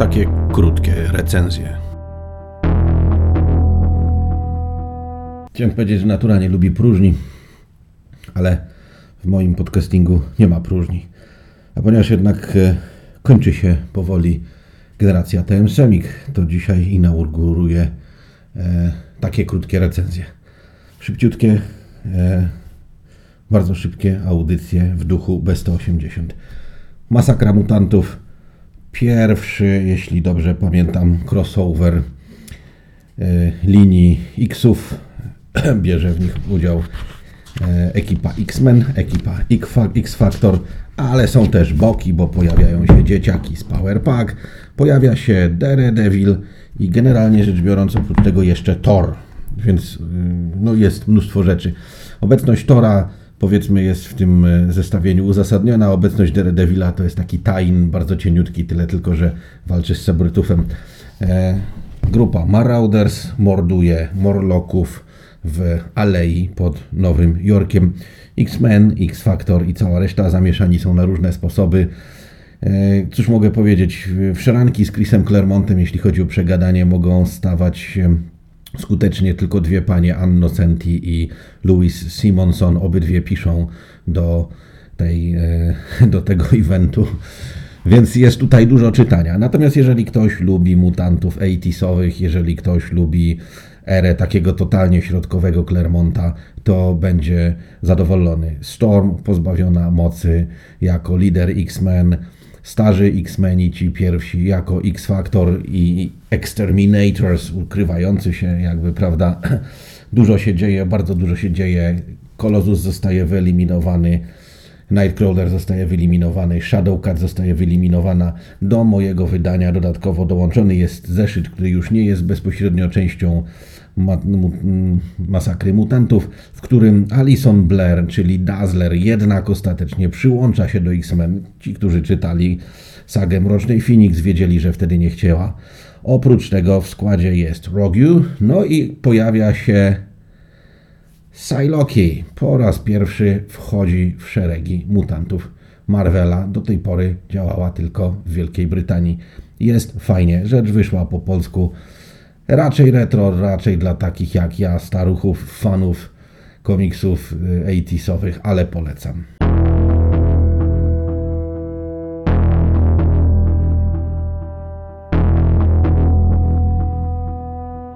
Takie krótkie recenzje. Chciałem powiedzieć, że natura nie lubi próżni, ale w moim podcastingu nie ma próżni. A ponieważ jednak e, kończy się powoli generacja TM Semik, to dzisiaj inauguruję e, takie krótkie recenzje. Szybciutkie, e, bardzo szybkie audycje w duchu B180. Masakra mutantów. Pierwszy, jeśli dobrze pamiętam, crossover e, linii X-ów. Bierze w nich udział e, ekipa X-Men, ekipa X-Factor, ale są też boki, bo pojawiają się dzieciaki z Power Pack, pojawia się Daredevil i generalnie rzecz biorąc oprócz tego jeszcze Thor, więc y, no, jest mnóstwo rzeczy. Obecność Tora powiedzmy jest w tym e, zestawieniu uzasadniona. Obecność Daredevila to jest taki tain, bardzo cieniutki, tyle tylko, że walczy z Sabrytufem. E, grupa Marauders morduje Morlocków w alei pod Nowym Jorkiem. X-Men, X-Factor i cała reszta zamieszani są na różne sposoby. E, cóż mogę powiedzieć? W szeranki z Chrisem Claremontem, jeśli chodzi o przegadanie, mogą stawać skutecznie tylko dwie panie, Anno Senti i Louis Simonson, obydwie piszą do, tej, e, do tego eventu. Więc jest tutaj dużo czytania. Natomiast jeżeli ktoś lubi mutantów 80sowych, jeżeli ktoś lubi erę takiego totalnie środkowego Clermonta, to będzie zadowolony. Storm pozbawiona mocy jako lider X-Men, starzy X-Meni, ci pierwsi, jako X-Factor i Exterminators, ukrywający się jakby, prawda, dużo się dzieje, bardzo dużo się dzieje. Colossus zostaje wyeliminowany, Nightcrawler zostaje wyeliminowany, Shadowcat zostaje wyeliminowana. Do mojego wydania dodatkowo dołączony jest zeszyt, który już nie jest bezpośrednio częścią masakry mutantów, w którym Alison Blair, czyli Dazzler, jednak ostatecznie przyłącza się do X-Men. Ci, którzy czytali sagę Mrocznej Phoenix, wiedzieli, że wtedy nie chciała. Oprócz tego w składzie jest Rogue, no i pojawia się Psylocke. Po raz pierwszy wchodzi w szeregi mutantów Marvela. Do tej pory działała tylko w Wielkiej Brytanii. Jest fajnie, rzecz wyszła po polsku. Raczej retro, raczej dla takich jak ja, staruchów, fanów komiksów 80sowych, y, ale polecam.